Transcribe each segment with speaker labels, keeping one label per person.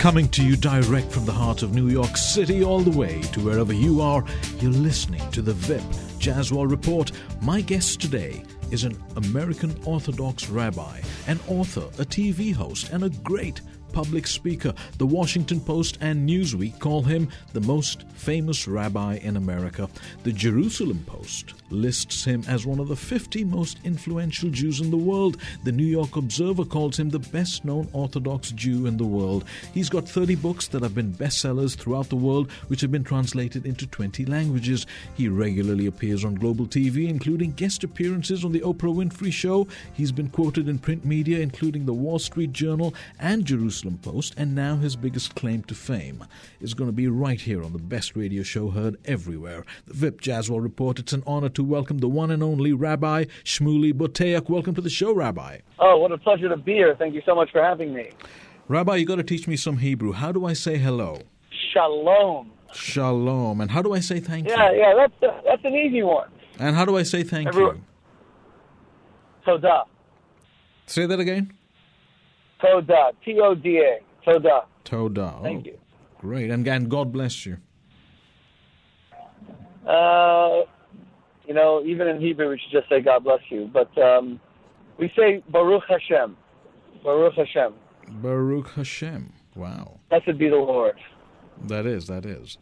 Speaker 1: Coming to you direct from the heart of New York City, all the way to wherever you are, you're listening to the VIP Jazzwall Report. My guest today is an American Orthodox rabbi, an author, a TV host, and a great public speaker. The Washington Post and Newsweek call him the most famous rabbi in America. The Jerusalem Post lists him as one of the 50 most influential Jews in the world. The New York Observer calls him the best known Orthodox Jew in the world. He's got 30 books that have been bestsellers throughout the world, which have been translated into 20 languages. He regularly appears on global TV, including guest appearances on The Oprah Winfrey Show. He's been quoted in print media, including The Wall Street Journal and Jerusalem Post, and now his biggest claim to fame is going to be right here on the best radio show heard everywhere. The VIP Jazzwall Report. It's an honor to welcome the one and only Rabbi Shmuley Boteach. Welcome to the show, Rabbi.
Speaker 2: Oh, what a pleasure to be here. Thank you so much for having me.
Speaker 1: Rabbi, you got to teach me some Hebrew. How do I say hello?
Speaker 2: Shalom.
Speaker 1: Shalom. And how do I say thank
Speaker 2: Yeah,
Speaker 1: you?
Speaker 2: yeah, yeah, that's uh, that's an easy one.
Speaker 1: And how do I say thank
Speaker 2: Everyone-
Speaker 1: you?
Speaker 2: Toda.
Speaker 1: Say that again.
Speaker 2: Toda. T O D A. Toda.
Speaker 1: Toda.
Speaker 2: Thank
Speaker 1: Oh,
Speaker 2: you.
Speaker 1: Great. And, and God bless you.
Speaker 2: Uh, you know, even in Hebrew, we should just say God bless you. But um, we say Baruch Hashem. Baruch Hashem.
Speaker 1: Baruch Hashem. Wow.
Speaker 2: Blessed be the Lord.
Speaker 1: That is, that is.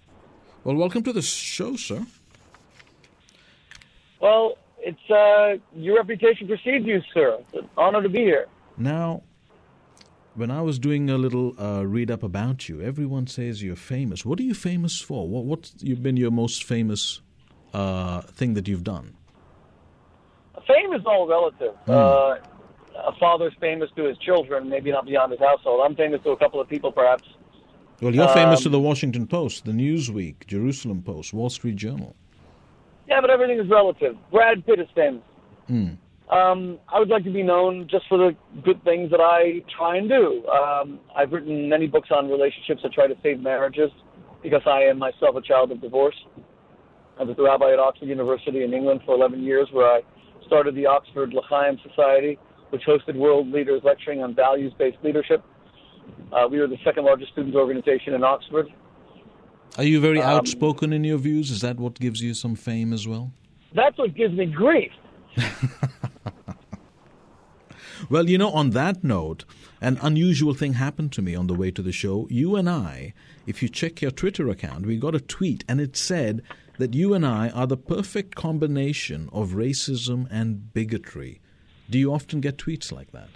Speaker 1: Well, welcome to the show, sir.
Speaker 2: Well, it's uh, your reputation precedes you, sir. It's an honor to be here.
Speaker 1: Now, when I was doing a little uh, read up about you, everyone says you're famous. What are you famous for? What what's you've been your most famous uh, thing that you've done?
Speaker 2: Fame is all relative. Uh, a father's famous to his children, maybe not beyond his household. I'm famous to a couple of people, perhaps.
Speaker 1: Well, you're famous
Speaker 2: Um,
Speaker 1: to the Washington Post, the Newsweek, Jerusalem Post, Wall Street Journal.
Speaker 2: Yeah, but everything is relative. Brad Pitt is famous.
Speaker 1: Hmm.
Speaker 2: Um, I would like to be known just for the good things that I try and do. Um, I've written many books on relationships that try to save marriages because I am myself a child of divorce. I was the rabbi at Oxford University in England for 11 years, where I started the Oxford L'chaim Society, which hosted world leaders lecturing on values-based leadership. Uh, we were the second largest student organization in Oxford.
Speaker 1: Are you very
Speaker 2: Um,
Speaker 1: outspoken in your views? Is that what gives you some fame as well?
Speaker 2: That's what gives me grief.
Speaker 1: Well, you know, on that note, an unusual thing happened to me on the way to the show. You and I, if you check your Twitter account, we got a tweet and it said that you and I are the perfect combination of racism and bigotry. Do you often get tweets like that?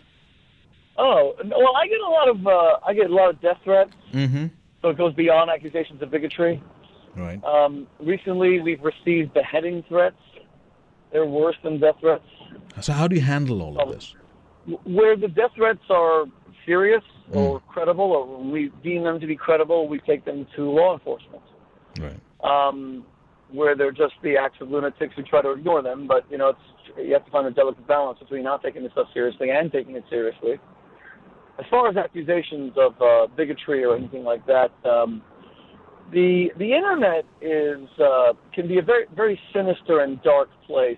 Speaker 2: Oh well, I get a lot of uh, I get a lot of death threats.
Speaker 1: Mm-hmm.
Speaker 2: So it goes beyond accusations of bigotry.
Speaker 1: Right.
Speaker 2: Um, recently, we've received beheading threats. They're worse than death threats.
Speaker 1: So, how do you handle all of this?
Speaker 2: Where the death threats are serious or credible, or we deem them to be credible, we take them to law enforcement.
Speaker 1: Right.
Speaker 2: Um, where they're just the acts of lunatics who try to ignore them, but you know, it's you have to find a delicate balance between not taking this stuff seriously and taking it seriously. As far as accusations of uh, bigotry or anything like that, um, the the internet is uh, can be a very very sinister and dark place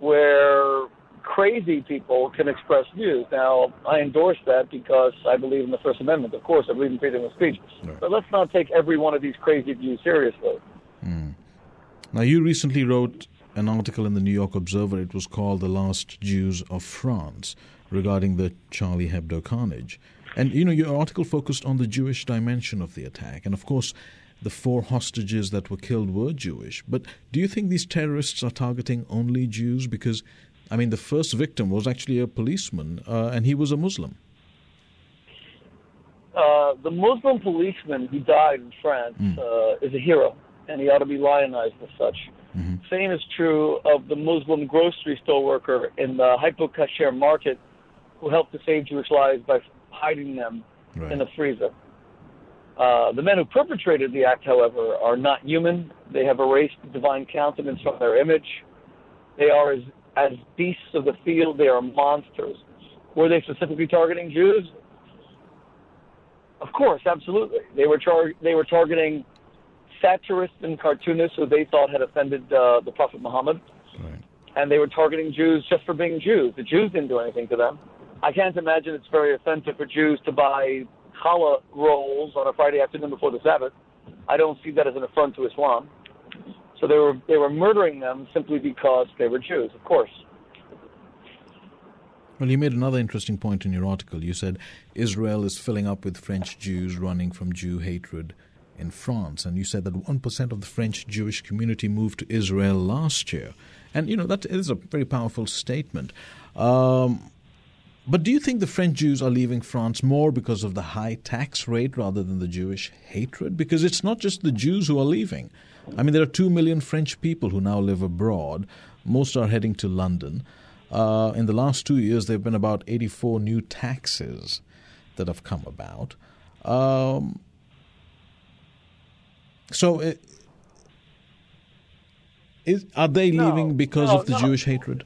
Speaker 2: where crazy people can express views. Now, I endorse that because I believe in the First Amendment. Of course, I believe in freedom of speech.
Speaker 1: Right.
Speaker 2: But let's not take every one of these crazy views seriously. Mm.
Speaker 1: Now, you recently wrote an article in the New York Observer. It was called The Last Jews of France regarding the Charlie Hebdo carnage. And, you know, your article focused on the Jewish dimension of the attack. And, of course, the four hostages that were killed were Jewish. But do you think these terrorists are targeting only Jews? Because, I mean, the first victim was actually a policeman, uh, and he was a Muslim.
Speaker 2: Uh, the Muslim policeman who died in France uh, is a hero, and he ought to be lionized as such. Same is true of the Muslim grocery store worker in the Hyper Cacher market who helped to save Jewish lives by hiding them
Speaker 1: Right.
Speaker 2: in the freezer. Uh, the men who perpetrated the act, however, are not human. They have erased the divine countenance from their image. They are as, as beasts of the field. They are monsters. Were they specifically targeting Jews? Of course, absolutely. They were char- they were targeting satirists and cartoonists who they thought had offended uh, the Prophet Muhammad,
Speaker 1: Right.
Speaker 2: and they were targeting Jews just for being Jews. The Jews didn't do anything to them. I can't imagine it's very offensive for Jews to buy challah rolls on a Friday afternoon before the Sabbath. I don't see that as an affront to Islam. So they were they were murdering them simply because they were Jews, of course.
Speaker 1: Well, you made another interesting point in your article. You said Israel is filling up with French Jews running from Jew hatred in France. And you said that 1% of the French Jewish community moved to Israel last year. And, you know, that is a very powerful statement. Um, but do you think the French Jews are leaving France more because of the high tax rate rather than the Jewish hatred? Because it's not just the Jews who are leaving. I mean, there are two million French people who now live abroad. Most are heading to London. Uh, in the last two years, there have been about 84 new taxes that have come about. Um, so, it, is, are they
Speaker 2: No,
Speaker 1: leaving because
Speaker 2: no,
Speaker 1: of the
Speaker 2: no.
Speaker 1: Jewish hatred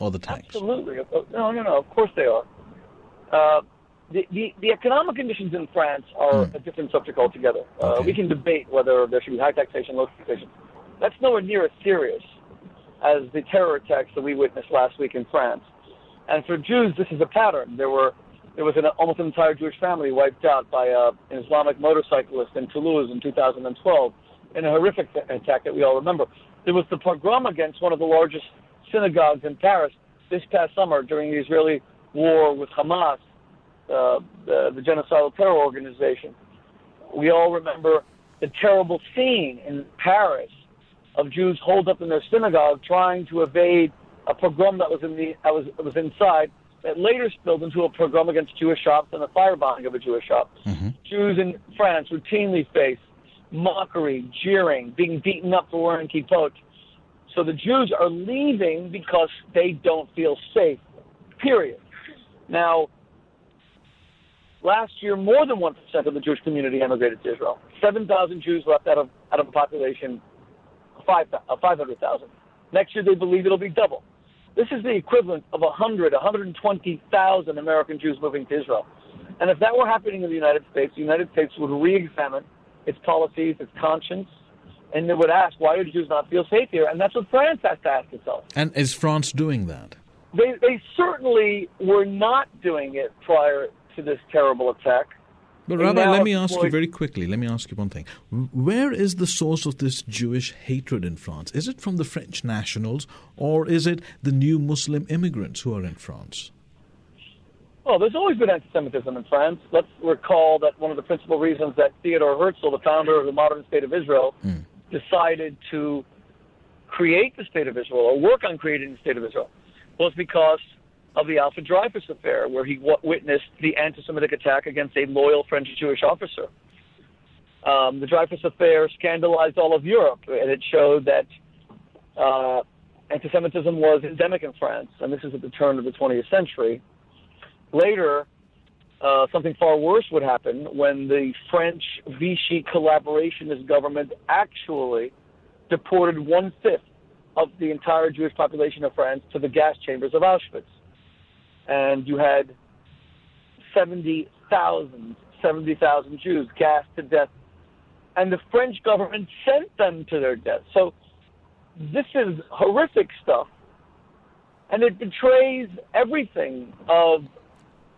Speaker 1: or the tax?
Speaker 2: Absolutely. No, no, no. Of course they are. Uh, the, the, the economic conditions in France are a different subject altogether. Uh,
Speaker 1: Hmm.
Speaker 2: We can debate whether there should be high taxation, low taxation. That's nowhere near as serious as the terror attacks that we witnessed last week in France. And for Jews, this is a pattern. There were there was an almost an entire Jewish family wiped out by uh, an Islamic motorcyclist in Toulouse in 2012 in a horrific attack that we all remember. There was the pogrom against one of the largest synagogues in Paris this past summer during the Israeli war with Hamas, uh, the, the genocidal terror organization. We all remember the terrible scene in Paris of Jews holed up in their synagogue trying to evade a pogrom that was in the that was that was inside that later spilled into a pogrom against Jewish shops and the firebombing of a Jewish shop. Jews in France routinely face mockery, jeering, being beaten up for wearing kippot. So the Jews are leaving because they don't feel safe. Period. Now, last year, more than one percent of the Jewish community emigrated to Israel. Seven thousand Jews left out of out of a population of uh, hundred thousand. Next year, they believe it'll be double. This is the equivalent of 100, 120,000 American Jews moving to Israel. And if that were happening in the United States, the United States would re-examine its policies, its conscience, and it would ask, why do Jews not feel safe here? And that's what France has to ask itself.
Speaker 1: And is France doing that?
Speaker 2: They, they certainly were not doing it prior to this terrible attack.
Speaker 1: But
Speaker 2: And
Speaker 1: Rabbi, let me ask you very quickly. Let me ask you one thing. Where is the source of this Jewish hatred in France? Is it from the French nationals, or is it the new Muslim immigrants who are in France?
Speaker 2: Well, there's always been anti-Semitism in France. Let's recall that one of the principal reasons that Theodore Herzl, the founder of the modern state of Israel, hmm. decided to create the state of Israel or work on creating the state of Israel was because of the Alfred Dreyfus affair, where he w- witnessed the anti-Semitic attack against a loyal French Jewish officer. Um, the Dreyfus affair scandalized all of Europe, and it showed that uh, anti-Semitism was endemic in France, and this is at the turn of the 20th century. Later, uh, something far worse would happen when the French Vichy collaborationist government actually deported one fifth of the entire Jewish population of France to the gas chambers of Auschwitz. And you had 70,000, 70,000 Jews gassed to death. And the French government sent them to their death. So this is horrific stuff. And it betrays everything of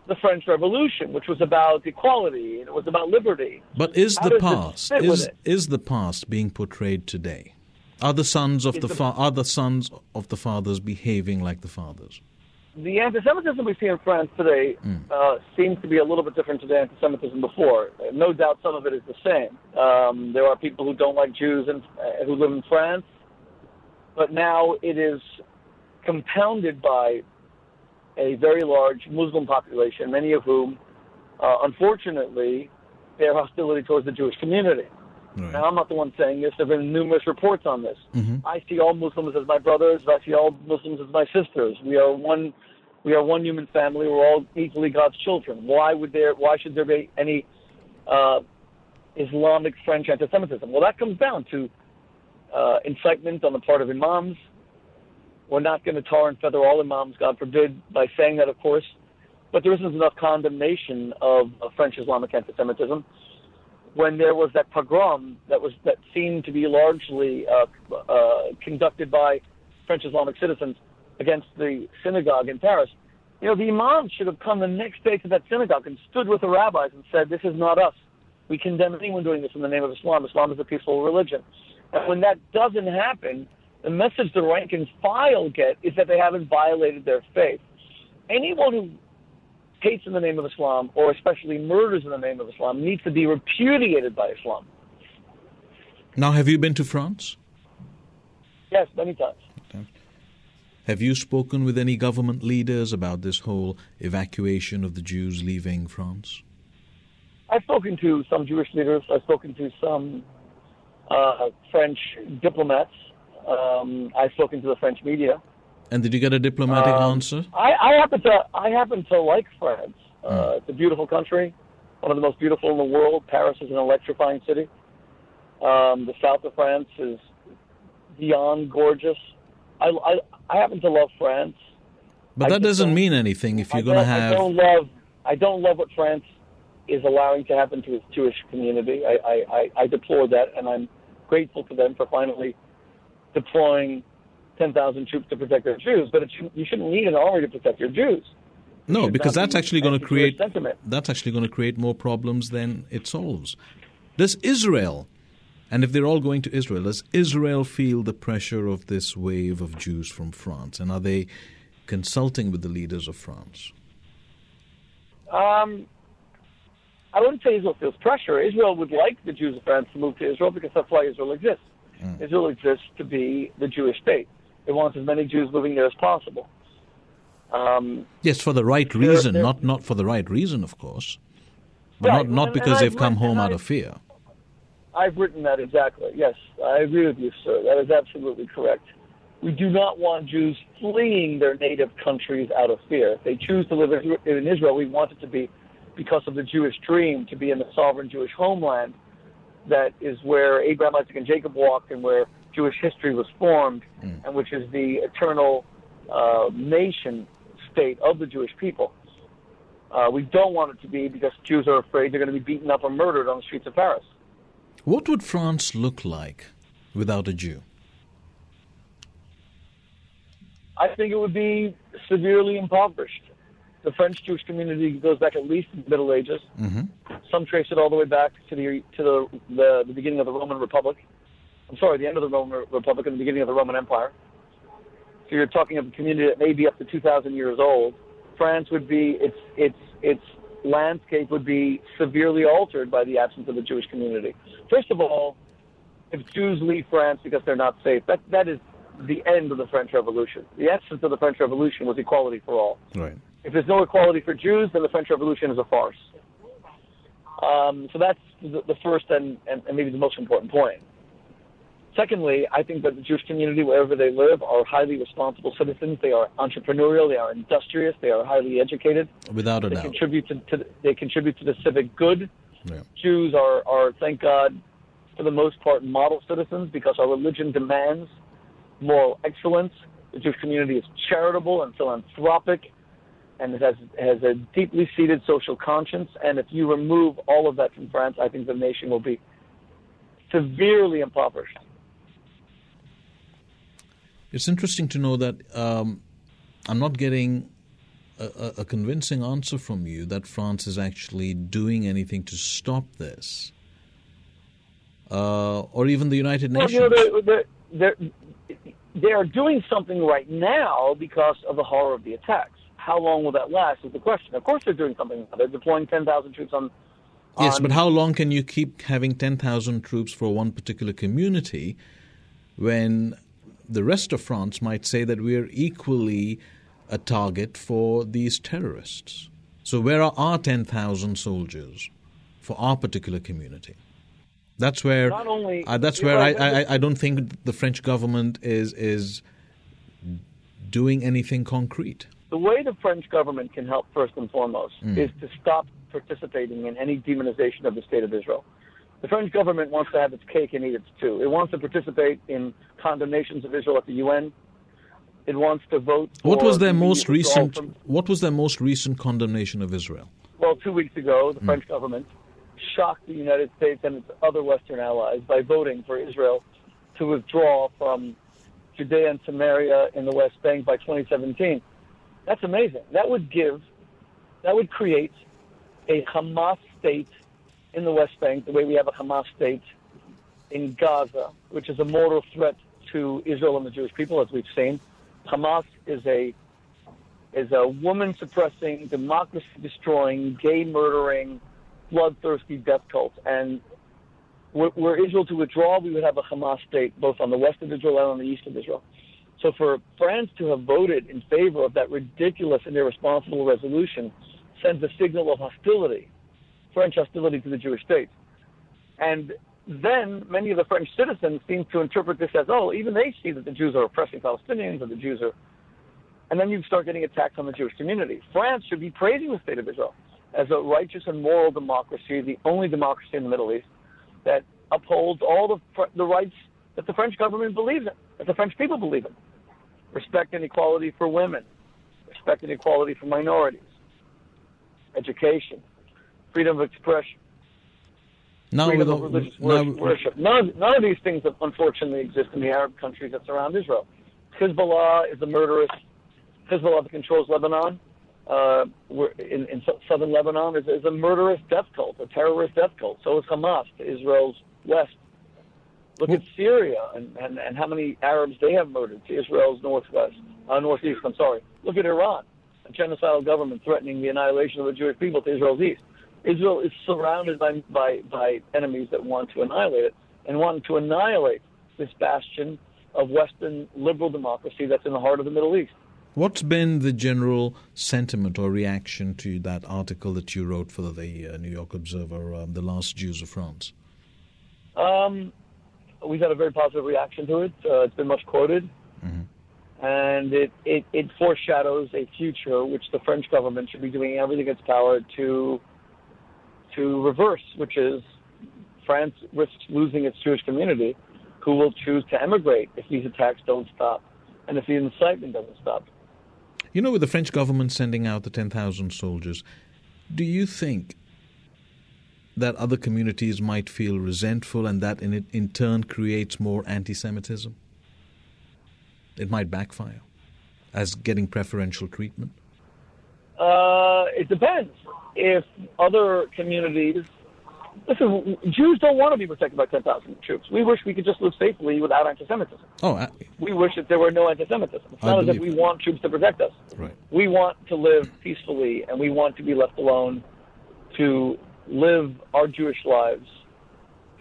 Speaker 2: the French Revolution, which was about equality and it was about liberty.
Speaker 1: But is
Speaker 2: How
Speaker 1: the past
Speaker 2: with
Speaker 1: is the past being portrayed today? Are the sons of the,
Speaker 2: the-
Speaker 1: fa- are the sons of the fathers behaving like the fathers?
Speaker 2: The anti-Semitism we see in France today uh, seems to be a little bit different to the anti-Semitism before. No doubt, some of it is the same. Um, there are people who don't like Jews and uh, who live in France, but now it is compounded by a very large Muslim population, many of whom, uh, unfortunately, bear hostility towards the Jewish community.
Speaker 1: Right.
Speaker 2: Now, I'm not the one saying this. There have been numerous reports on this.
Speaker 1: Mm-hmm.
Speaker 2: I see all Muslims as my brothers. I see all Muslims as my sisters. We are one. We are one human family. We're all equally God's children. Why would there? Why should there be any uh, Islamic French anti-Semitism? Well, that comes down to uh, incitement on the part of imams. We're not going to tar and feather all imams, God forbid, by saying that, of course. But there isn't enough condemnation of, of French Islamic anti-Semitism when there was that pogrom that was that seemed to be largely uh, uh, conducted by French Islamic citizens against the synagogue in Paris, You know, the imam should have come the next day to that synagogue and stood with the rabbis and said, "This is not us. We condemn anyone doing this in the name of Islam. Islam is a peaceful religion." And when that doesn't happen, the message the rank and file get is that they haven't violated their faith. Anyone who hates in the name of Islam, or especially murders in the name of Islam, needs to be repudiated by Islam.
Speaker 1: Now, have you been to France?
Speaker 2: Yes, many times. Okay.
Speaker 1: Have you spoken with any government leaders about this whole evacuation of the Jews leaving France?
Speaker 2: I've spoken to some Jewish leaders. I've spoken to some uh, French diplomats. Um, I've spoken to the French media.
Speaker 1: And did you get a diplomatic um, answer?
Speaker 2: I, I, happen to I happen to like France. Uh, mm. It's a beautiful country, one of the most beautiful in the world. Paris is an electrifying city. Um, the south of France is beyond gorgeous. I, I, I happen to love France.
Speaker 1: But that doesn't mean anything if you're going to have.
Speaker 2: I don't love. I don't love what France is allowing to happen to its Jewish community. I, I, I, I deplore that, and I'm grateful to them for finally deploying 10,000 troops to protect their Jews. But should, you shouldn't need an army to protect your Jews.
Speaker 1: No, because that's actually going to create that's actually going to create more problems than it solves. Does Israel, and if they're all going to Israel, does Israel feel the pressure of this wave of Jews from France, and are they consulting with the leaders of France?
Speaker 2: Um, I wouldn't say Israel feels pressure. Israel would like the Jews of France to move to Israel because that's why Israel exists. Mm. Israel exists to be the Jewish state. It wants as many Jews moving there as possible. Um,
Speaker 1: yes, for the right reason, they're, they're, not not for the right reason, of course, but right. not not and, because and they've come home out of fear.
Speaker 2: I've written that exactly. Yes, I agree with you, sir. That is absolutely correct. We do not want Jews fleeing their native countries out of fear. If they choose to live in Israel, we want it to be because of the Jewish dream to be in the sovereign Jewish homeland that is where Abraham, Isaac, and Jacob walked and where Jewish history was formed, mm. and which is the eternal uh, nation state of the Jewish people. Uh, we don't want it to be because Jews are afraid they're going to be beaten up or murdered on the streets of Paris.
Speaker 1: What would France look like without a Jew?
Speaker 2: I think it would be severely impoverished the French Jewish community goes back at least to the Middle Ages. Mm-hmm. Some trace it all the way back to the to the, the the beginning of the Roman Republic. I'm sorry, the end of the Roman Republic and the beginning of the Roman Empire. So you're talking of a community that may be up to 2,000 years old. France would be its its its landscape would be severely altered by the absence of the Jewish community. First of all, if Jews leave France because they're not safe, that that is the end of the French Revolution. The essence of the French Revolution was equality for all.
Speaker 1: Right.
Speaker 2: If there's no equality for Jews, then the French Revolution is a farce. Um, so that's the, the first and, and, and maybe the most important point. Secondly, I think that the Jewish community, wherever they live, are highly responsible citizens. They are entrepreneurial. They are industrious. They are highly educated.
Speaker 1: Without a
Speaker 2: they
Speaker 1: doubt.
Speaker 2: Contribute to, to, they contribute to the civic good.
Speaker 1: Yeah.
Speaker 2: Jews are, are, thank God, for the most part, model citizens because our religion demands moral excellence. The Jewish community is charitable and philanthropic and it has has a deeply seated social conscience. And if you remove all of that from France, I think the nation will be severely impoverished.
Speaker 1: It's interesting to know that um, I'm not getting a, a, convincing answer from you that France is actually doing anything to stop this, uh, or even the United
Speaker 2: well,
Speaker 1: Nations. You
Speaker 2: know, they're, they're, they are doing something right now because of the horror of the attacks how long will that last is the question. Of course, they're doing something. They're deploying 10,000 troops on.
Speaker 1: Yes, but how long can you keep having 10,000 troops for one particular community when the rest of France might say that we're equally a target for these terrorists? So, where are our 10,000 soldiers for our particular community? That's where.
Speaker 2: Only,
Speaker 1: uh, that's where right, I, I, I don't think the French government is is doing anything concrete
Speaker 2: the way the French government can help first and foremost mm. is to stop participating in any demonization of the state of Israel. The French government wants to have its cake and eat it too. It wants to participate in condemnations of Israel at the UN. It wants to vote.
Speaker 1: what was their most recent? From, what was their most recent condemnation of Israel?
Speaker 2: Well, two weeks ago, the mm. French government shocked the United States and its other Western allies by voting for Israel to withdraw from Judea and Samaria in the West Bank by 2017. That's amazing. That would give, that would create a Hamas state in the West Bank, the way we have a Hamas state in Gaza, which is a mortal threat to Israel and the Jewish people, as we've seen. Hamas is a is a woman suppressing, democracy destroying, gay murdering, bloodthirsty death cult. And were, were Israel to withdraw, we would have a Hamas state both on the west of Israel and on the east of Israel. So for France to have voted in favor of that ridiculous and irresponsible resolution sends a signal of hostility, French hostility to the Jewish state. And then many of the French citizens seem to interpret this as, oh, even they see that the Jews are oppressing Palestinians or the Jews are. And then you start getting attacks on the Jewish community. France should be praising the state of Israel as a righteous and moral democracy, the only democracy in the Middle East that upholds all the, the rights that the French government believes in, that the French people believe in. Respect and equality for women, respect and equality for minorities, education, freedom of expression, freedom of religious worship. None of, none of these things unfortunately exist in the Arab countries that surround Israel. Hezbollah is a murderous. Hezbollah that controls Lebanon, uh, in, in southern Lebanon, is, is a murderous death cult, a terrorist death cult. So is Hamas to Israel's west. Look at Syria and, and, and how many Arabs they have murdered to Israel's northwest, uh, northeast. I'm sorry. Look at Iran, a genocidal government threatening the annihilation of the Jewish people to Israel's east. Israel is surrounded by, by, by enemies that want to annihilate it and want to annihilate this bastion of Western liberal democracy that's in the heart of the Middle East.
Speaker 1: What's been the general sentiment or reaction to that article that you wrote for the uh, New York Observer, um, The Last Jews of France?
Speaker 2: Um, we've had a very positive reaction to it. Uh, it's been much quoted. Mm-hmm. And it, it, it foreshadows a future which the French government should be doing everything in its power to to reverse, which is France risks losing its Jewish community, who will choose to emigrate if these attacks don't stop and if the incitement doesn't stop.
Speaker 1: You know, with the French government sending out the 10,000 soldiers, do you think that other communities might feel resentful and that in, it, in turn creates more anti Semitism? It might backfire as getting preferential treatment?
Speaker 2: Uh, it depends if other communities listen, Jews don't want to be protected by 10,000 troops. We wish we could just live safely without anti-Semitism.
Speaker 1: Oh, I,
Speaker 2: we wish that there were no anti-Semitism. It's not as if we want troops to protect us.
Speaker 1: Right.
Speaker 2: We want to live peacefully, and we want to be left alone to live our Jewish lives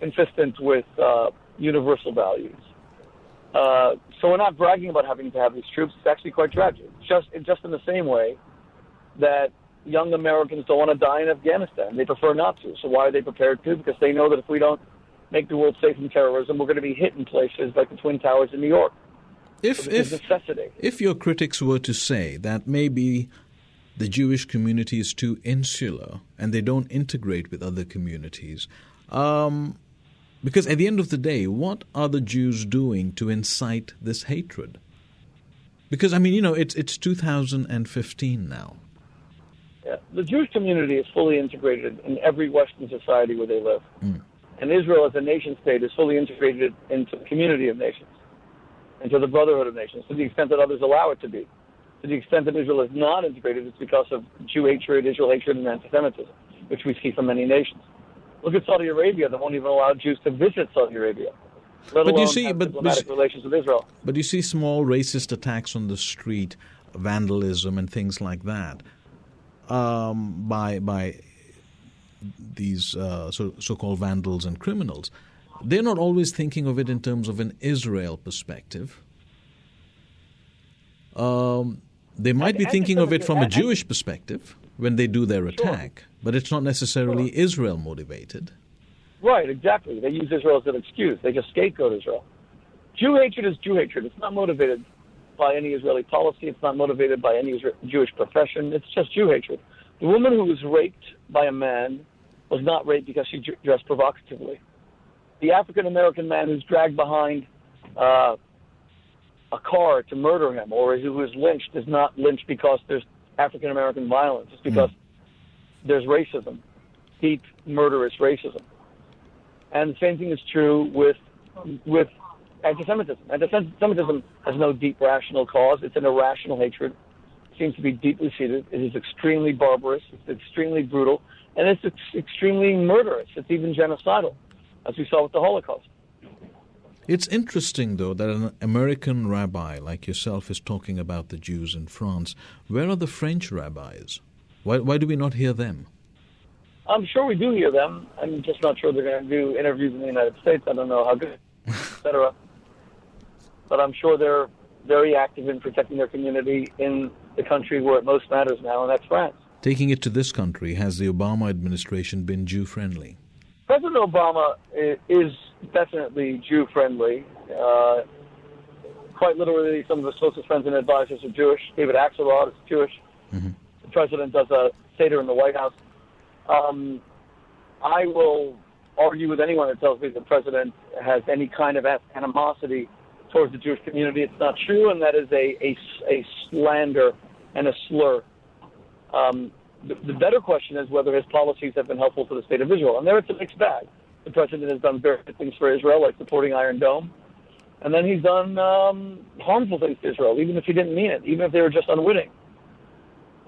Speaker 2: consistent with uh, universal values. Uh, so we're not bragging about having to have these troops. It's actually quite tragic. Just, just in the same way that young Americans don't want to die in Afghanistan. They prefer not to. So why are they prepared to? Because they know that if we don't make the world safe from terrorism, we're going to be hit in places like the Twin Towers in New York.
Speaker 1: If if necessity. if your critics were to say that maybe the Jewish community is too insular and they don't integrate with other communities, um, because at the end of the day, what are the Jews doing to incite this hatred? Because I mean, you know, it's it's 2015 now.
Speaker 2: The Jewish community is fully integrated in every Western society where they live. Mm. And Israel, as a nation state, is fully integrated into the community of nations, into the brotherhood of nations, to the extent that others allow it to be. To the extent that Israel is not integrated, it's because of Jew hatred, Israel hatred, and anti Semitism, which we see from many nations. Look at Saudi Arabia, that won't even allow Jews to visit Saudi Arabia. Let
Speaker 1: but
Speaker 2: you
Speaker 1: see, but,
Speaker 2: diplomatic
Speaker 1: but,
Speaker 2: relations with Israel.
Speaker 1: But you see small racist attacks on the street, vandalism, and things like that um, by by these uh, so so-called vandals and criminals. They're not always thinking of it in terms of an Israel perspective. Um, they might be thinking of it from a Jewish perspective when they do their attack, but it's not necessarily Israel motivated.
Speaker 2: Right, exactly. They use Israel as an excuse. They just scapegoat Israel. Jew hatred is Jew hatred. It's not motivated by any Israeli policy. It's not motivated by any Jewish profession. It's just Jew hatred. The woman who was raped by a man was not raped because she dressed provocatively. The African American man who's dragged behind uh, a car to murder him or who was lynched is not lynched because there's African American violence. It's because mm. there's racism, deep, murderous racism. And the same thing is true with with anti-Semitism. Anti-Semitism has no deep rational cause. It's an irrational hatred It seems to be deeply seated. It is extremely barbarous. It's extremely brutal, and it's ex- extremely murderous. It's even genocidal, as we saw with the Holocaust.
Speaker 1: It's interesting, though, that an American rabbi like yourself is talking about the Jews in France. Where are the French rabbis? Why, why do we not hear them?
Speaker 2: I'm sure we do hear them. I'm just not sure they're going to do interviews in the United States. I don't know how good, etc. But I'm sure they're very active in protecting their community in the country where it most matters now, and that's France.
Speaker 1: Taking it to this country, has the Obama administration been Jew friendly?
Speaker 2: President Obama is definitely Jew friendly. Uh, quite literally, some of his closest friends and advisors are Jewish. David Axelrod is Jewish. Mm-hmm. The president does a Seder in the White House. Um, I will argue with anyone that tells me the president has any kind of animosity towards the Jewish community. It's not true, and that is a, a, a slander and a slur. Um, the, the better question is whether his policies have been helpful to the state of Israel. And there it's a mixed bag. The president has done very good things for Israel, like supporting Iron Dome. And then he's done um, harmful things to Israel, even if he didn't mean it, even if they were just unwitting.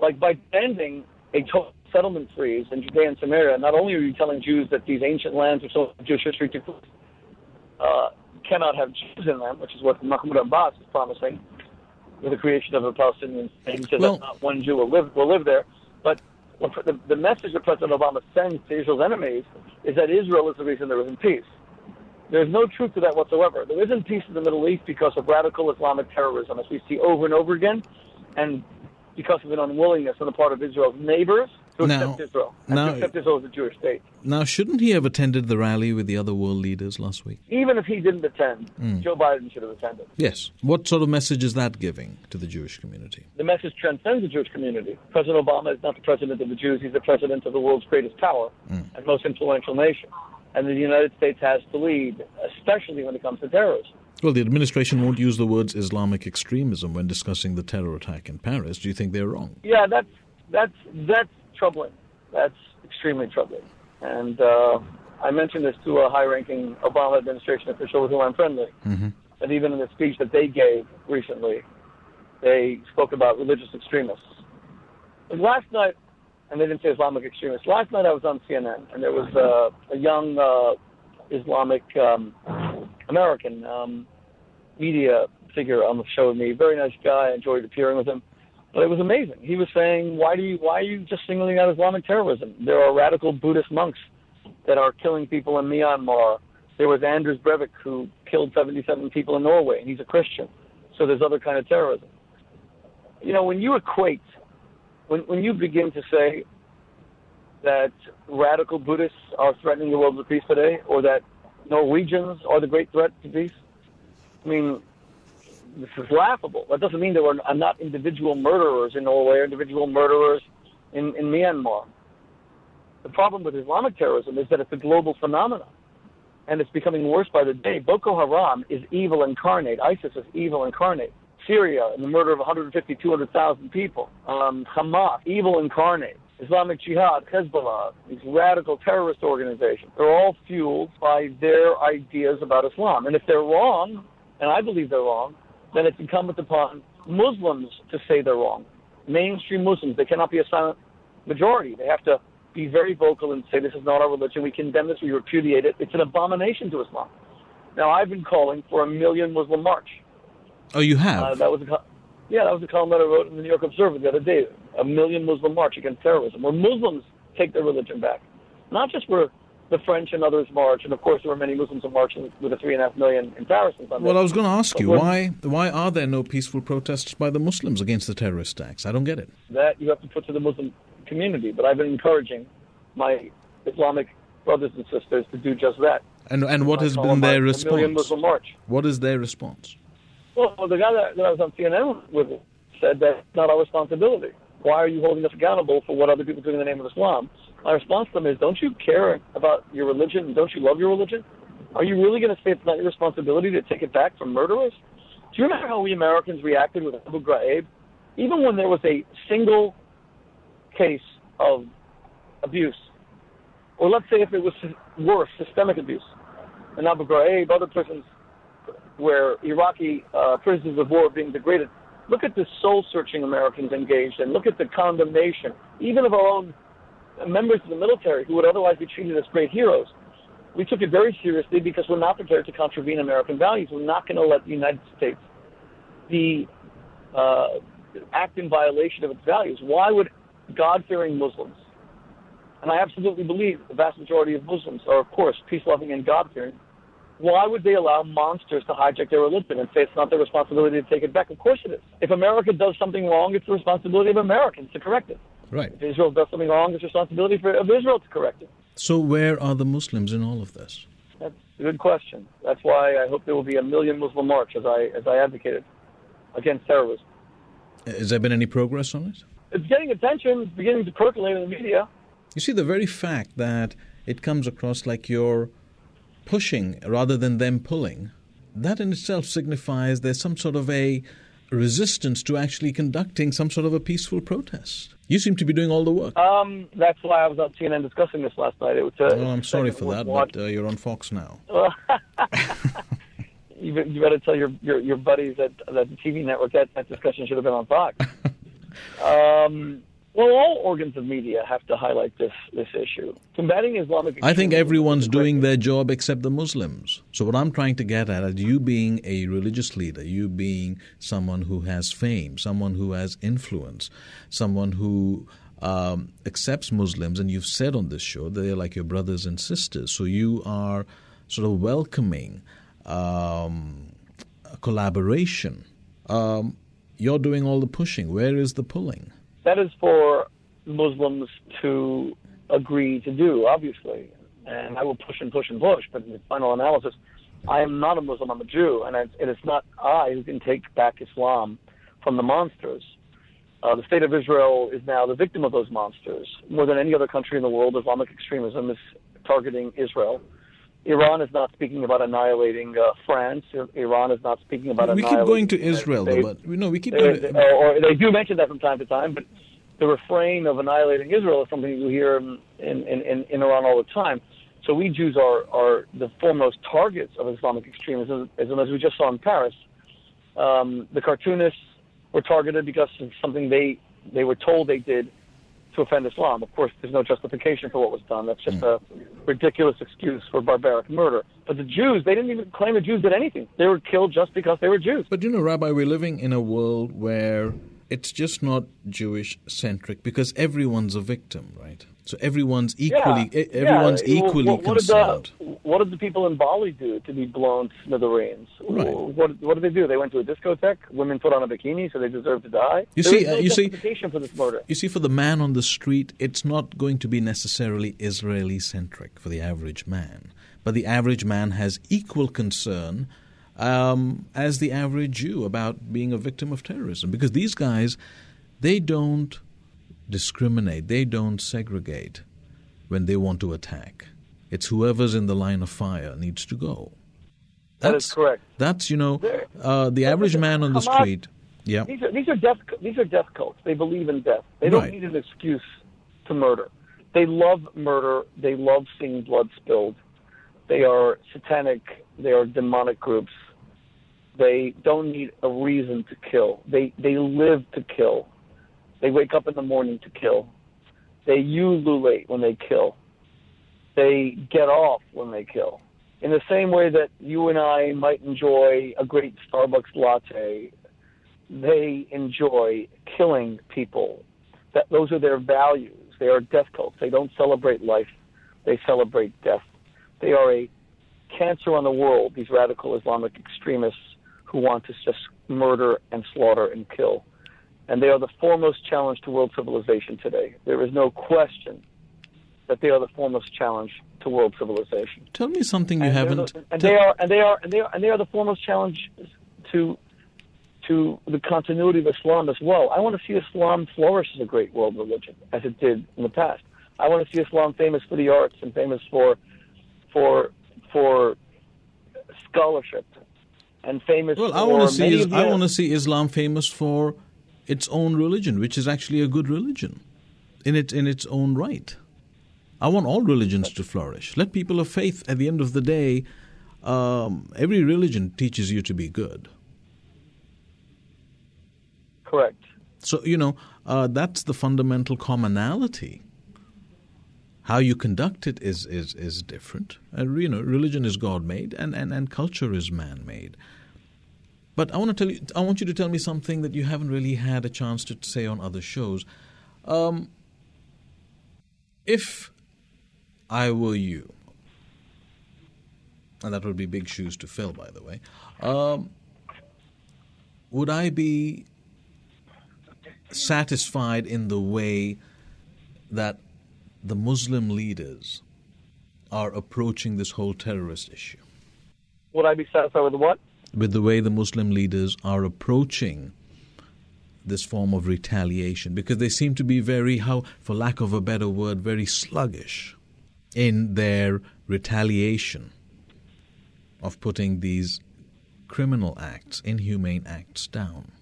Speaker 2: Like by ending a total settlement freeze in Judea and Samaria, not only are you telling Jews that these ancient lands are so Jewish history to uh, cannot have Jews in them, which is what Mahmoud Abbas is promising with the creation of a Palestinian state. He says well, not one Jew will live will live there. But the, the message that President Obama sends to Israel's enemies is that Israel is the reason there isn't peace. There's no truth to that whatsoever. There isn't peace in the Middle East because of radical Islamic terrorism, as we see over and over again, and because of an unwillingness on the part of Israel's neighbors to now, accept Israel and now, to accept Israel as a Jewish state.
Speaker 1: Now, shouldn't he have attended the rally with the other world leaders last week?
Speaker 2: Even if he didn't attend, mm. Joe Biden should have attended.
Speaker 1: Yes. What sort of message is that giving to the Jewish community?
Speaker 2: The message transcends the Jewish community. President Obama is not the president of the Jews; he's the president of the world's greatest power mm. and most influential nation. And the United States has to lead, especially when it comes to terrorism.
Speaker 1: Well, the administration won't use the words Islamic extremism when discussing the terror attack in Paris. Do you think they're wrong?
Speaker 2: Yeah, that's that's that's troubling. That's extremely troubling. And uh, I mentioned this to a high-ranking Obama administration official with whom I'm friendly. Mm-hmm. And even in the speech that they gave recently, they spoke about religious extremists. And last night, and they didn't say Islamic extremists. Last night I was on CNN, and there was uh, a young uh, Islamic um, American um, media figure on the show with me. Very nice guy. I enjoyed appearing with him. But it was amazing. He was saying, "Why do you why are you just singling out Islamic terrorism? There are radical Buddhist monks that are killing people in Myanmar. There was Anders Breivik who killed 77 people in Norway, and he's a Christian. So there's other kind of terrorism. You know, when you equate, when when you begin to say that radical Buddhists are threatening the world with peace today, or that Norwegians are the great threat to peace, I mean, this is laughable. That doesn't mean there were not individual murderers in Norway or individual murderers in, in Myanmar. The problem with Islamic terrorism is that it's a global phenomenon, and it's becoming worse by the day. Boko Haram is evil incarnate. ISIS is evil incarnate. Syria and the murder of 150, 200,000 people. Um, Hamas, evil incarnate. Islamic Jihad, Hezbollah, these radical terrorist organizations, they're all fueled by their ideas about Islam. And if they're wrong, and I believe they're wrong, then it's incumbent upon Muslims to say they're wrong. Mainstream Muslims, they cannot be a silent majority. They have to be very vocal and say this is not our religion. We condemn this. We repudiate it. It's an abomination to Islam. Now, I've been calling for a million Muslim march.
Speaker 1: Oh, you have?
Speaker 2: Uh, that was a, yeah, that was a column that I wrote in the New York Observer the other day. A million Muslim march against terrorism, where Muslims take their religion back, not just where the French and others march, and of course there were many Muslims who marched with the three and a half million in Paris
Speaker 1: Well, I was going to ask you why why are there no peaceful protests by the Muslims against the terrorist attacks? I don't get it.
Speaker 2: That you have to put to the Muslim community, but I've been encouraging my Islamic brothers and sisters to do just that.
Speaker 1: And and what has been their response?
Speaker 2: Muslim march.
Speaker 1: What is their response?
Speaker 2: Well, the guy that, that I was on CNN with said that it's not our responsibility. Why are you holding us accountable for what other people do in the name of Islam? My response to them is, don't you care about your religion? Don't you love your religion? Are you really going to say it's not your responsibility to take it back from murderers? Do you remember how we Americans reacted with Abu Ghraib? Even when there was a single case of abuse, or let's say if it was worse, systemic abuse, in Abu Ghraib, other prisons where Iraqi uh, prisoners of war are being degraded, Look at the soul searching Americans engaged in. Look at the condemnation, even of our own members of the military who would otherwise be treated as great heroes. We took it very seriously because we're not prepared to contravene American values. We're not going to let the United States be uh, act in violation of its values. Why would God-fearing Muslims, and I absolutely believe the vast majority of Muslims are, of course, peace-loving and God-fearing, why would they allow monsters to hijack their religion and say it's not their responsibility to take it back? Of course it is. If America does something wrong, it's the responsibility of Americans to correct it.
Speaker 1: Right.
Speaker 2: If Israel does something wrong, it's the responsibility for, of Israel to correct it.
Speaker 1: So where are the Muslims in all of this?
Speaker 2: That's a good question. That's why I hope there will be a million Muslim march, as I as I advocated, against terrorism.
Speaker 1: Has there been any progress on it?
Speaker 2: It's getting attention. It's beginning to percolate in the media.
Speaker 1: You see, the very fact that it comes across like you're pushing rather than them pulling, that in itself signifies there's some sort of a resistance to actually conducting some sort of a peaceful protest. You seem to be doing all the work.
Speaker 2: Um, that's why I was on CNN discussing this last night. It was. Uh,
Speaker 1: well, I'm sorry for that, but uh, you're on Fox now.
Speaker 2: you, you better tell your, your, your buddies at, at the TV network that that discussion should have been on Fox. um, well, all organs of media have to highlight this this issue. Combating Islamic.
Speaker 1: I think everyone's doing their job except the Muslims. So what I'm trying to get at is you being a religious leader, you being someone who has fame, someone who has influence, someone who um, accepts Muslims, and you've said on this show they're like your brothers and sisters. So you are sort of welcoming um, collaboration. Um, you're doing all the pushing. Where is the pulling?
Speaker 2: That is for Muslims to agree to do, obviously. And I will push and push and push, but in the final analysis, I am not a Muslim, I'm a Jew, and it is not I who can take back Islam from the monsters. Uh, the state of Israel is now the victim of those monsters. More than any other country in the world, Islamic extremism is targeting Israel. Iran is not speaking about annihilating uh, France. Iran is not speaking about annihilating.
Speaker 1: we keep going to Israel, though, but no, we keep
Speaker 2: they,
Speaker 1: going. To,
Speaker 2: or they do mention that from time to time, but the refrain of annihilating Israel is something you hear in, in, in, in Iran all the time. So we Jews are, are the foremost targets of Islamic extremism, as we just saw in Paris. Um, the cartoonists were targeted because of something they, they were told they did to offend Islam. Of course, there's no justification for what was done. That's just mm. a ridiculous excuse for barbaric murder. But the Jews, they didn't even claim the Jews did anything. They were killed just because they were Jews.
Speaker 1: But you know, Rabbi, we're living in a world where it's just not Jewish centric because everyone's a victim, right? So everyone's equally
Speaker 2: yeah,
Speaker 1: everyone's
Speaker 2: yeah.
Speaker 1: equally
Speaker 2: what, what
Speaker 1: concerned.
Speaker 2: Did the, what did the people in Bali do to be blown to smithereens?
Speaker 1: Right.
Speaker 2: What, what did they do? They went to a discotheque. Women put on a bikini, so they deserve to die.
Speaker 1: You
Speaker 2: there
Speaker 1: see,
Speaker 2: no
Speaker 1: uh, you see,
Speaker 2: for this murder.
Speaker 1: You see, for the man on the street, it's not going to be necessarily Israeli centric for the average man, but the average man has equal concern. Um, as the average Jew about being a victim of terrorism, because these guys, they don't discriminate, they don't segregate when they want to attack. It's whoever's in the line of fire needs to go.
Speaker 2: That's, that is correct.
Speaker 1: That's you know uh, the average man on the street. Yeah.
Speaker 2: These are these are death these are death cults. They believe in death. They don't
Speaker 1: Right.
Speaker 2: need an excuse to murder. They love murder. They love seeing blood spilled. They are satanic. They are demonic groups. They don't need a reason to kill. They they live to kill. They wake up in the morning to kill. They ululate when they kill. They get off when they kill. In the same way that you and I might enjoy a great Starbucks latte, they enjoy killing people. That those are their values. They are death cults. They don't celebrate life. They celebrate death. They are a cancer on the world, these radical Islamic extremists who want to just murder and slaughter and kill and they are the foremost challenge to world civilization today. There is no question that they are the foremost challenge to world civilization.
Speaker 1: Tell me something you
Speaker 2: and
Speaker 1: haven't.
Speaker 2: The, and they are, and they are, and they are, and they are the foremost challenge to to the continuity of Islam as well. I want to see Islam flourish as a great world religion, as it did in the past. I want to see Islam famous for the arts and famous for for for scholarship and famous.
Speaker 1: well, I want to see. Is, I want to see Islam famous for its own religion, which is actually a good religion, in its in its own right. I want all religions to flourish. Let people of faith, at the end of the day, um, every religion teaches you to be good.
Speaker 2: Correct.
Speaker 1: So, you know, uh, that's the fundamental commonality. How you conduct it is, is, is different. And, you know, religion is God made and, and, and culture is man made. But I want to tell you, I want you to tell me something that you haven't really had a chance to say on other shows. Um, if I were you, and that would be big shoes to fill, by the way, um, would I be satisfied in the way that the Muslim leaders are approaching this whole terrorist issue?
Speaker 2: Would I be satisfied with what?
Speaker 1: With the way the Muslim leaders are approaching this form of retaliation because they seem to be very, how, for lack of a better word, very sluggish in their retaliation of putting these criminal acts, inhumane acts down.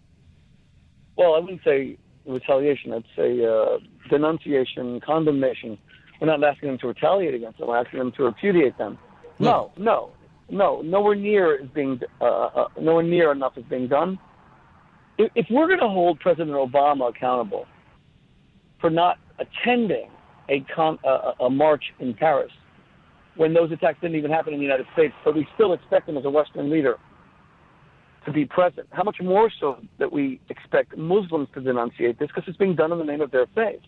Speaker 2: Well, I wouldn't say retaliation. I'd say uh, denunciation, condemnation. We're not asking them to retaliate against them. We're asking them to repudiate them. No, no, no. No, nowhere near is being uh, uh, nowhere near enough is being done. If, if we're going to hold President Obama accountable for not attending a, con- uh, a march in Paris when those attacks didn't even happen in the United States, but we still expect him as a Western leader to be present. How much more so that we expect Muslims to denunciate this because it's being done in the name of their faith.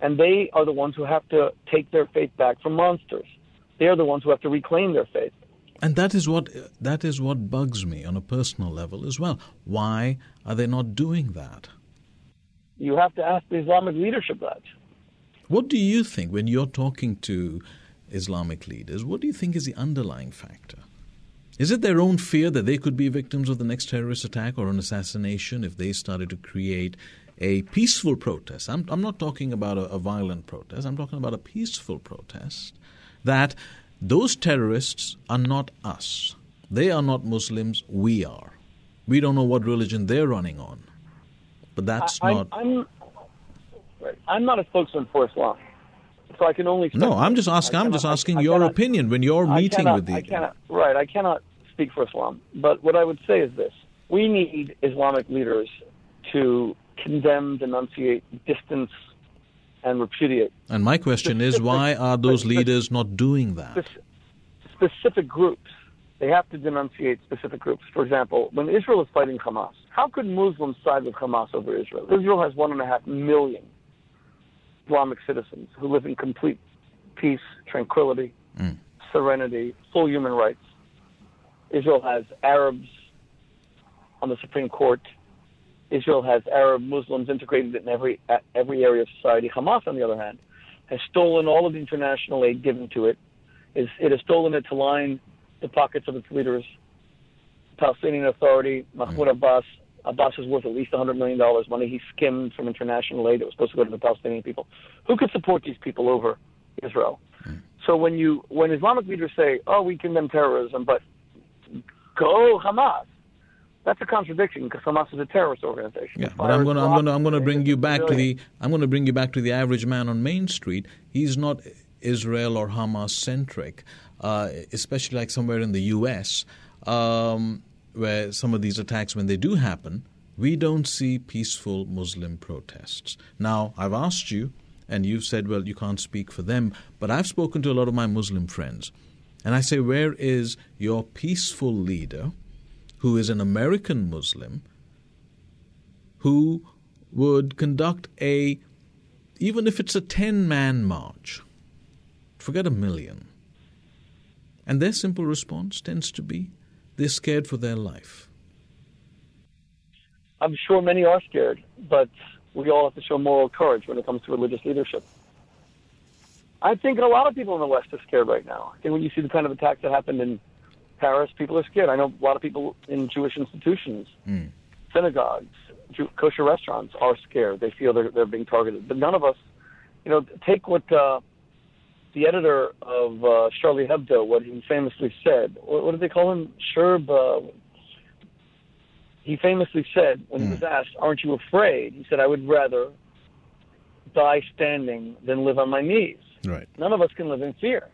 Speaker 2: And they are the ones who have to take their faith back from monsters. They are the ones who have to reclaim their faith.
Speaker 1: And that is what that is what bugs me on a personal level as well. Why are they not doing that?
Speaker 2: You have to ask the Islamic leadership that.
Speaker 1: What do you think when you're talking to Islamic leaders? What do you think is the underlying factor? Is it their own fear that they could be victims of the next terrorist attack or an assassination if they started to create a peaceful protest? I'm, I'm not talking about a, a violent protest, I'm talking about a peaceful protest. That those terrorists are not us. They are not Muslims, we are. We don't know what religion they're running on. But that's
Speaker 2: I,
Speaker 1: not.
Speaker 2: I'm, I'm not a spokesman for Islam so I can only.
Speaker 1: No, I'm just asking. I'm just asking your
Speaker 2: cannot,
Speaker 1: opinion when you're meeting
Speaker 2: cannot,
Speaker 1: with the.
Speaker 2: I cannot. Right, I cannot speak for Islam, but what I would say is this: we need Islamic leaders to condemn, denunciate, distance, and repudiate.
Speaker 1: And my question
Speaker 2: specific,
Speaker 1: is, why are those leaders not doing that?
Speaker 2: Specific groups. They have to denunciate specific groups. For example, when Israel is fighting Hamas, how could Muslims side with Hamas over Israel? Israel has one and a half million Islamic citizens who live in complete peace, tranquility, mm. serenity, full human rights. Israel has Arabs on the Supreme Court. Israel has Arab Muslims integrated in every every area of society. Hamas, on the other hand, has stolen all of the international aid given to it. Is it has stolen it to line the pockets of its leaders. Palestinian Authority, Mahmoud. Abbas, Abbas is worth at least $100 million money. He skimmed from international aid that was supposed to go to the Palestinian people. Who could support these people over Israel? Mm. So when you when Islamic leaders say, "Oh, we condemn terrorism," but go Hamas, that's a contradiction because Hamas is a terrorist organization.
Speaker 1: Yeah, but I'm going to I'm going to I'm going to bring you back to the I'm going to bring you back to the average man on Main Street. He's not Israel or Hamas centric, uh, especially like somewhere in the U.S. Um, where some of these attacks, when they do happen, we don't see peaceful Muslim protests. Now, I've asked you, and you've said, well, you can't speak for them, but I've spoken to a lot of my Muslim friends. And I say, where is your peaceful leader, who is an American Muslim, who would conduct a, even if it's a 10 man march, forget a million. And their simple response tends to be, they're scared for their life.
Speaker 2: I'm sure many are scared, but we all have to show moral courage when it comes to religious leadership. I think a lot of people in the West are scared right now. I think when you see the kind of attacks that happened in Paris, people are scared. I know a lot of people in Jewish institutions, mm. synagogues, Jew- kosher restaurants are scared. They feel they're, they're being targeted. But none of us, you know, take what uh, the editor of uh, Charlie Hebdo, what he famously said. What, what did they call him? Charb. Uh, he famously said when mm. he was hmm. asked, "Aren't you afraid?" He said, "I would rather die standing than live on my knees."
Speaker 1: Right.
Speaker 2: None of us can live in fear.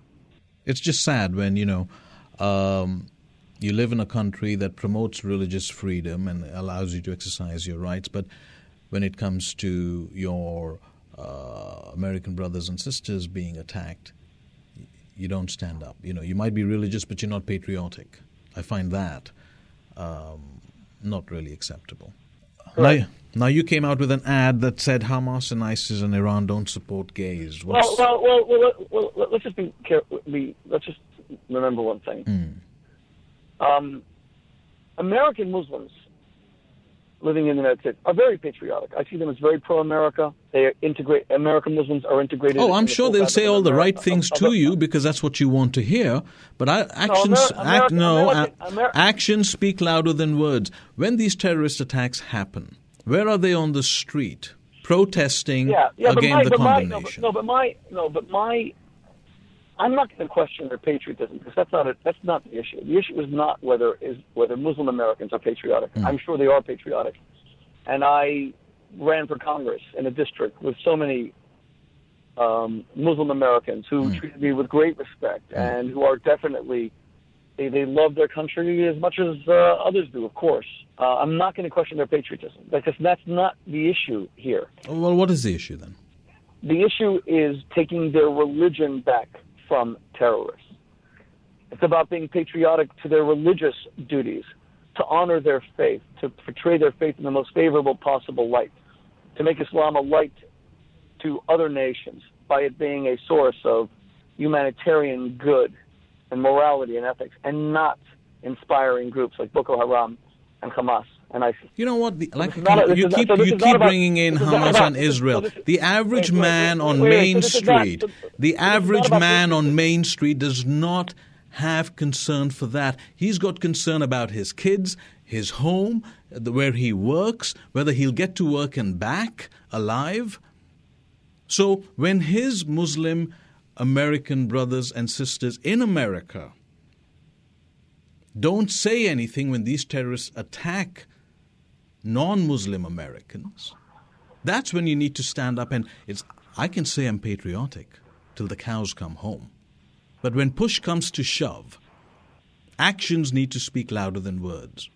Speaker 1: It's just sad when you know. Um, You live in a country that promotes religious freedom and allows you to exercise your rights, but when it comes to your uh, American brothers and sisters being attacked, you don't stand up. You know, you might be religious, but you're not patriotic. I find that um, not really acceptable. Now, now, you came out with an ad that said Hamas and ISIS and Iran don't support gays.
Speaker 2: Well, well, well, well, well, let's just be careful. Be, let's just remember one thing.
Speaker 1: Mm.
Speaker 2: Um, American Muslims living in the United States are very patriotic. I see them as very pro-America. They integrate. American Muslims are integrated.
Speaker 1: Oh, I'm sure they'll say all the right things to you because that's what you want to hear. But I, actions, no, Ameri- act, no, American, uh, actions speak louder than words. When these terrorist attacks happen, where are they on the street protesting
Speaker 2: yeah, yeah,
Speaker 1: against
Speaker 2: my,
Speaker 1: the condemnation?
Speaker 2: no, but, no, but my no, but my I'm not going to question their patriotism because that's not a, that's not the issue. The issue is not whether is whether Muslim Americans are patriotic. Mm. I'm sure they are patriotic, and I ran for Congress in a district with so many um, Muslim Americans who mm. treated me with great respect mm. and who are definitely they, they love their country as much as uh, others do. Of course, uh, I'm not going to question their patriotism because that's not the issue here.
Speaker 1: Well, what is the issue then?
Speaker 2: The issue is taking their religion back from terrorists. It's about being patriotic to their religious duties, to honor their faith, to portray their faith in the most favorable possible light, to make Islam a light to other nations by it being a source of humanitarian good and morality and ethics, and not inspiring groups like Boko Haram and Hamas and ISIS.
Speaker 1: You know what? The, like a, you keep you keep about, bringing in Hamas about, and Israel. So the average wait, man wait, wait, on Main so Street, not, the average man on Main Street does not have concern for that. He's got concern about his kids, his home, where he works, whether he'll get to work and back alive. So when his Muslim American brothers and sisters in America don't say anything when these terrorists attack non Muslim Americans, that's when you need to stand up and it's I can say I'm patriotic till the cows come home. But when push comes to shove, actions need to speak louder than words.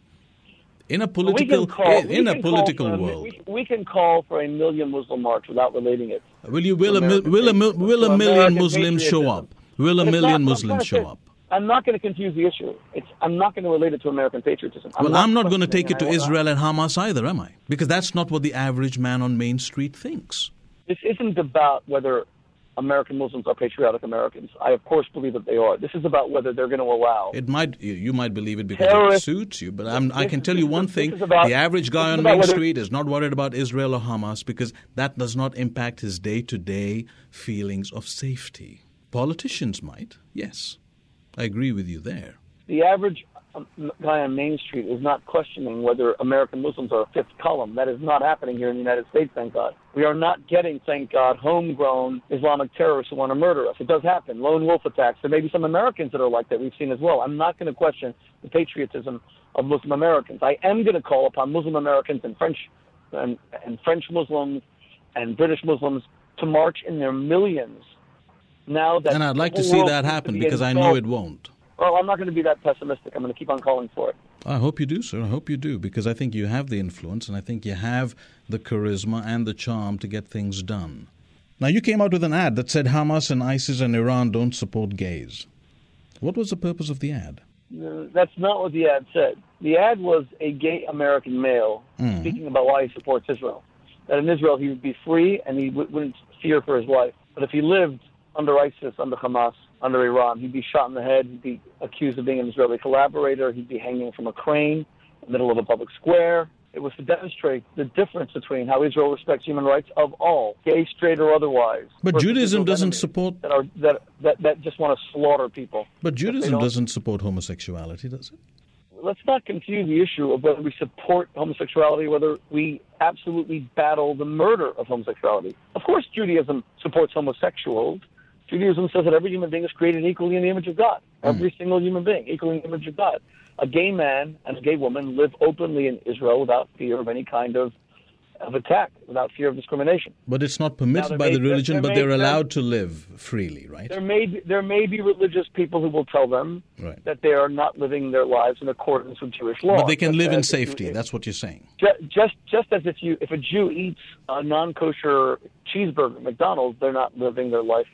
Speaker 1: In a political
Speaker 2: call,
Speaker 1: in a political world,
Speaker 2: we, we, can call for a million Muslim march without relating it.
Speaker 1: Will you? Will a, will a, will a million Muslims show up? Will a million Muslims show up?
Speaker 2: I'm not going to confuse the issue. It's, I'm not going to relate it to American patriotism.
Speaker 1: I'm well,
Speaker 2: not
Speaker 1: I'm not going to take it to Israel and Hamas either, am I? Because that's not what the average man on Main Street thinks.
Speaker 2: This isn't about whether American Muslims are patriotic Americans. I, of course, believe that they are. This is about whether they're going to allow.
Speaker 1: It might you might believe it because it suits you, but I'm, i can tell you one thing: about, the average guy on Main whether, Street is not worried about Israel or Hamas because that does not impact his day-to-day feelings of safety. Politicians might, yes. I agree with you there.
Speaker 2: The average um, guy on Main Street is not questioning whether American Muslims are a fifth column. That is not happening here in the United States, thank God. We are not getting, thank God, homegrown Islamic terrorists who want to murder us. It does happen. Lone wolf attacks. There may be some Americans that are like that we've seen as well. I'm not going to question the patriotism of Muslim Americans. I am going to call upon Muslim Americans and French and, and French Muslims and British Muslims to march in their millions now that
Speaker 1: and I'd like to see that happen because I know it won't.
Speaker 2: Well, I'm not going to be that pessimistic. I'm going to keep on calling for it.
Speaker 1: I hope you do, sir. I hope you do because I think you have the influence and I think you have the charisma and the charm to get things done. Now, you came out with an ad that said Hamas and ISIS and Iran don't support gays. What was the purpose of the ad?
Speaker 2: Uh, that's not what the ad said. The ad was a gay American male mm. speaking about why he supports Israel. That in Israel he would be free and he w- wouldn't fear for his life. But if he lived under ISIS, under Hamas, under Iran. He'd be shot in the head. He'd be accused of being an Israeli collaborator. He'd be hanging from a crane in the middle of a public square. It was to demonstrate the difference between how Israel respects human rights of all, gay, straight, or otherwise.
Speaker 1: But Judaism doesn't support
Speaker 2: that, are, that, that that just want to slaughter people.
Speaker 1: But Judaism doesn't support homosexuality, does it?
Speaker 2: Let's not confuse the issue of whether we support homosexuality, whether we absolutely battle the murder of homosexuality. Of course, Judaism supports homosexuals Judaism says that every human being is created equally in the image of God. Hmm. Every mm. single human being, equally in the image of God. A gay man and a gay woman live openly in Israel without fear of any kind of of attack, without fear of discrimination.
Speaker 1: But it's not permitted by
Speaker 2: may-
Speaker 1: the religion,
Speaker 2: there
Speaker 1: but
Speaker 2: may-
Speaker 1: they're
Speaker 2: there-
Speaker 1: allowed to live freely, right?
Speaker 2: There may be, there may be religious people who will tell them
Speaker 1: Right.
Speaker 2: that they are not living their lives in accordance with Jewish law.
Speaker 1: But they can live in
Speaker 2: you-
Speaker 1: safety. That's what you're saying.
Speaker 2: Ju- just just as if you if a Jew eats a non-kosher cheeseburger at McDonald's, they're not living their life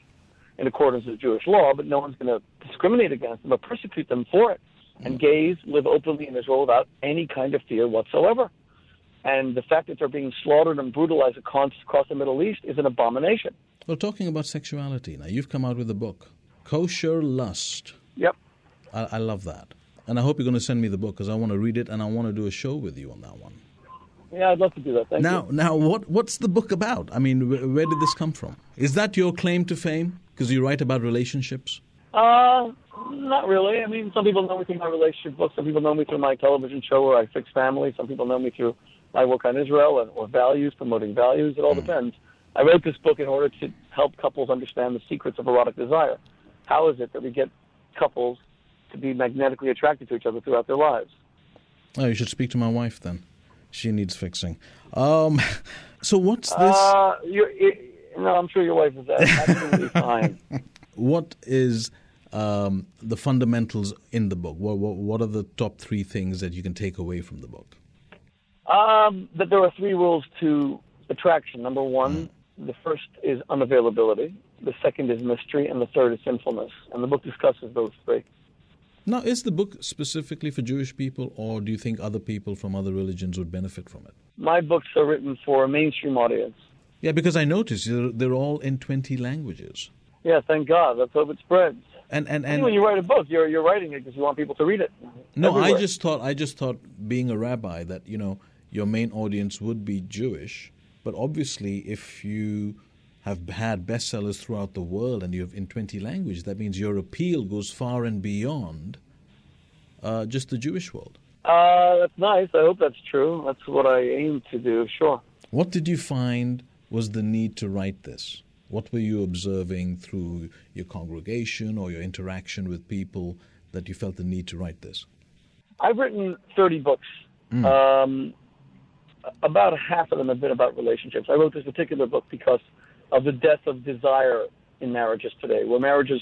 Speaker 2: in accordance with Jewish law, but no one's going to discriminate against them or persecute them for it. And mm. gays live openly in Israel without any kind of fear whatsoever. And the fact that they're being slaughtered and brutalized across, across the Middle East is an abomination.
Speaker 1: Well, talking about sexuality, now you've come out with a book, Kosher Lust.
Speaker 2: Yep.
Speaker 1: I, I love that. And I hope you're going to send me the book because I want to read it and I want to do a show with you on that one.
Speaker 2: Yeah, I'd love to do that. Thank
Speaker 1: now,
Speaker 2: you.
Speaker 1: now, what what's the book about? I mean, wh- where did this come from? Is that your claim to fame? Because you write about relationships.
Speaker 2: Uh, not really. I mean, some people know me through my relationship books. Some people know me through my television show where I fix families. Some people know me through my work on Israel and, or values, promoting values. It all depends. I wrote this book in order to help couples understand the secrets of erotic desire. How is it that we get couples to be magnetically attracted to each other throughout their lives?
Speaker 1: Oh, you should speak to my wife then. She needs fixing. Um, so what's this?
Speaker 2: Uh, it, no, I'm sure your wife is absolutely fine.
Speaker 1: what is um, the fundamentals in the book? What, what what are the top three things that you can take away from the book?
Speaker 2: Um, that there are three rules to attraction. Number one, the first is unavailability. The second is mystery, and the third is sinfulness. And the book discusses those three.
Speaker 1: Now, is the book specifically for Jewish people, or do you think other people from other religions would benefit from it?
Speaker 2: My books are written for a mainstream audience.
Speaker 1: Yeah, because I noticed they're, they're all in 20 languages.
Speaker 2: Yeah, thank God. Let's hope it spreads.
Speaker 1: And and
Speaker 2: And
Speaker 1: and
Speaker 2: when you write a book, you're you're writing it because you want people to read it.
Speaker 1: no, I just thought I just thought being a rabbi that you know your main audience would be Jewish, but obviously if you have had bestsellers throughout the world and you have in 20 languages, that means your appeal goes far and beyond uh, just the Jewish world.
Speaker 2: Uh, that's nice. I hope that's true. That's what I aim to do. Sure.
Speaker 1: What did you find was the need to write this? What were you observing through your congregation or your interaction with people that you felt the need to write this?
Speaker 2: I've written 30 books. Um, about half of them have been about relationships. I wrote this particular book because of the death of desire in marriages today, where marriages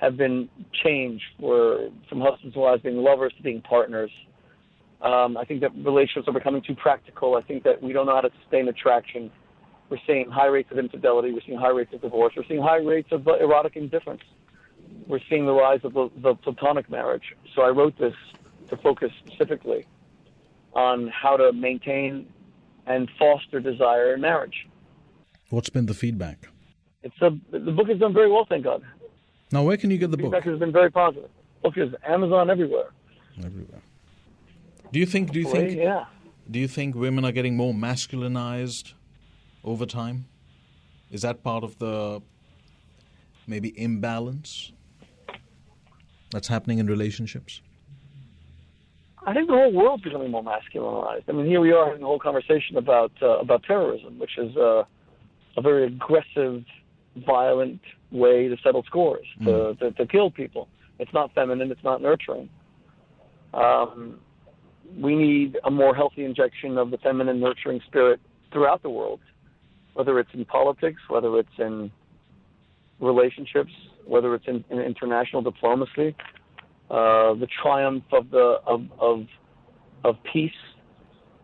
Speaker 2: have been changed where from husbands and wives being lovers to being partners. Um, I think that relationships are becoming too practical. I think that we don't know how to sustain attraction. We're seeing high rates of infidelity. We're seeing high rates of divorce. We're seeing high rates of erotic indifference. We're seeing the rise of the, the platonic marriage. So I wrote this to focus specifically on how to maintain and foster desire in marriage.
Speaker 1: What's been the feedback?
Speaker 2: It's a the book has done very well, thank God.
Speaker 1: Now, where can you get the book?
Speaker 2: Feedback has been very positive. Book is Amazon everywhere.
Speaker 1: Everywhere. Do you think? Do you think?
Speaker 2: yeah.
Speaker 1: Do you think women are getting more masculinized over time? Is that part of the maybe imbalance that's happening in relationships?
Speaker 2: I think the whole world's becoming more masculinized. I mean, here we are having a whole conversation about uh, about terrorism, which is uh, a very aggressive, violent way to settle scores, to, to, to kill people. It's not feminine. It's not nurturing. Um, we need a more healthy injection of the feminine, nurturing spirit throughout the world, whether it's in politics, whether it's in relationships, whether it's in, in international diplomacy uh, the triumph of the of, of of peace.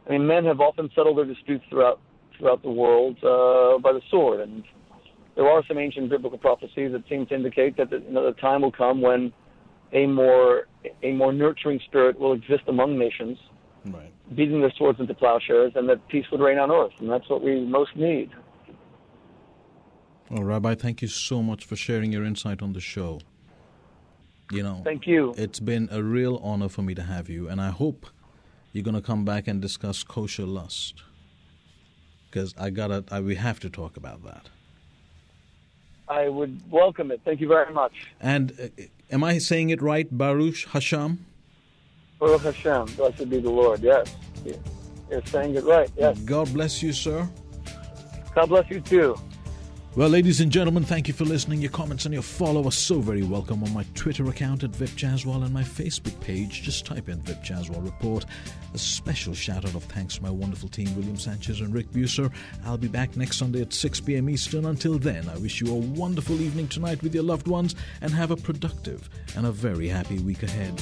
Speaker 2: I mean, men have often settled their disputes throughout throughout the world uh, by the sword, and there are some ancient biblical prophecies that seem to indicate that the, you know, the time will come when a more a more nurturing spirit will exist among nations,
Speaker 1: Right.
Speaker 2: beating their swords into plowshares, and that peace would reign on earth, and that's what we most need.
Speaker 1: Well, Rabbi, thank you so much for sharing your insight on the show. You know,
Speaker 2: Thank you.
Speaker 1: it's been a real honor for me to have you, and I hope you're going to come back and discuss kosher lust. Because I gotta, I, we have to talk about that.
Speaker 2: I would welcome it. Thank you very much.
Speaker 1: And uh, am I saying it right, Baruch Hashem?
Speaker 2: Baruch Hashem, blessed be the Lord. Yes, you're saying it right. Yes.
Speaker 1: God bless you, sir.
Speaker 2: God bless you too.
Speaker 1: Well, ladies and gentlemen, thank you for listening. Your comments and your follow are so very welcome on my Twitter account at Vip Jaswal and my Facebook page. Just type in Vip Jaswal Report. A special shout out of thanks to my wonderful team, William Sanchez and Rick Buser. I'll be back next Sunday at 6 p.m. Eastern. Until then, I wish you a wonderful evening tonight with your loved ones and have a productive and a very happy week ahead.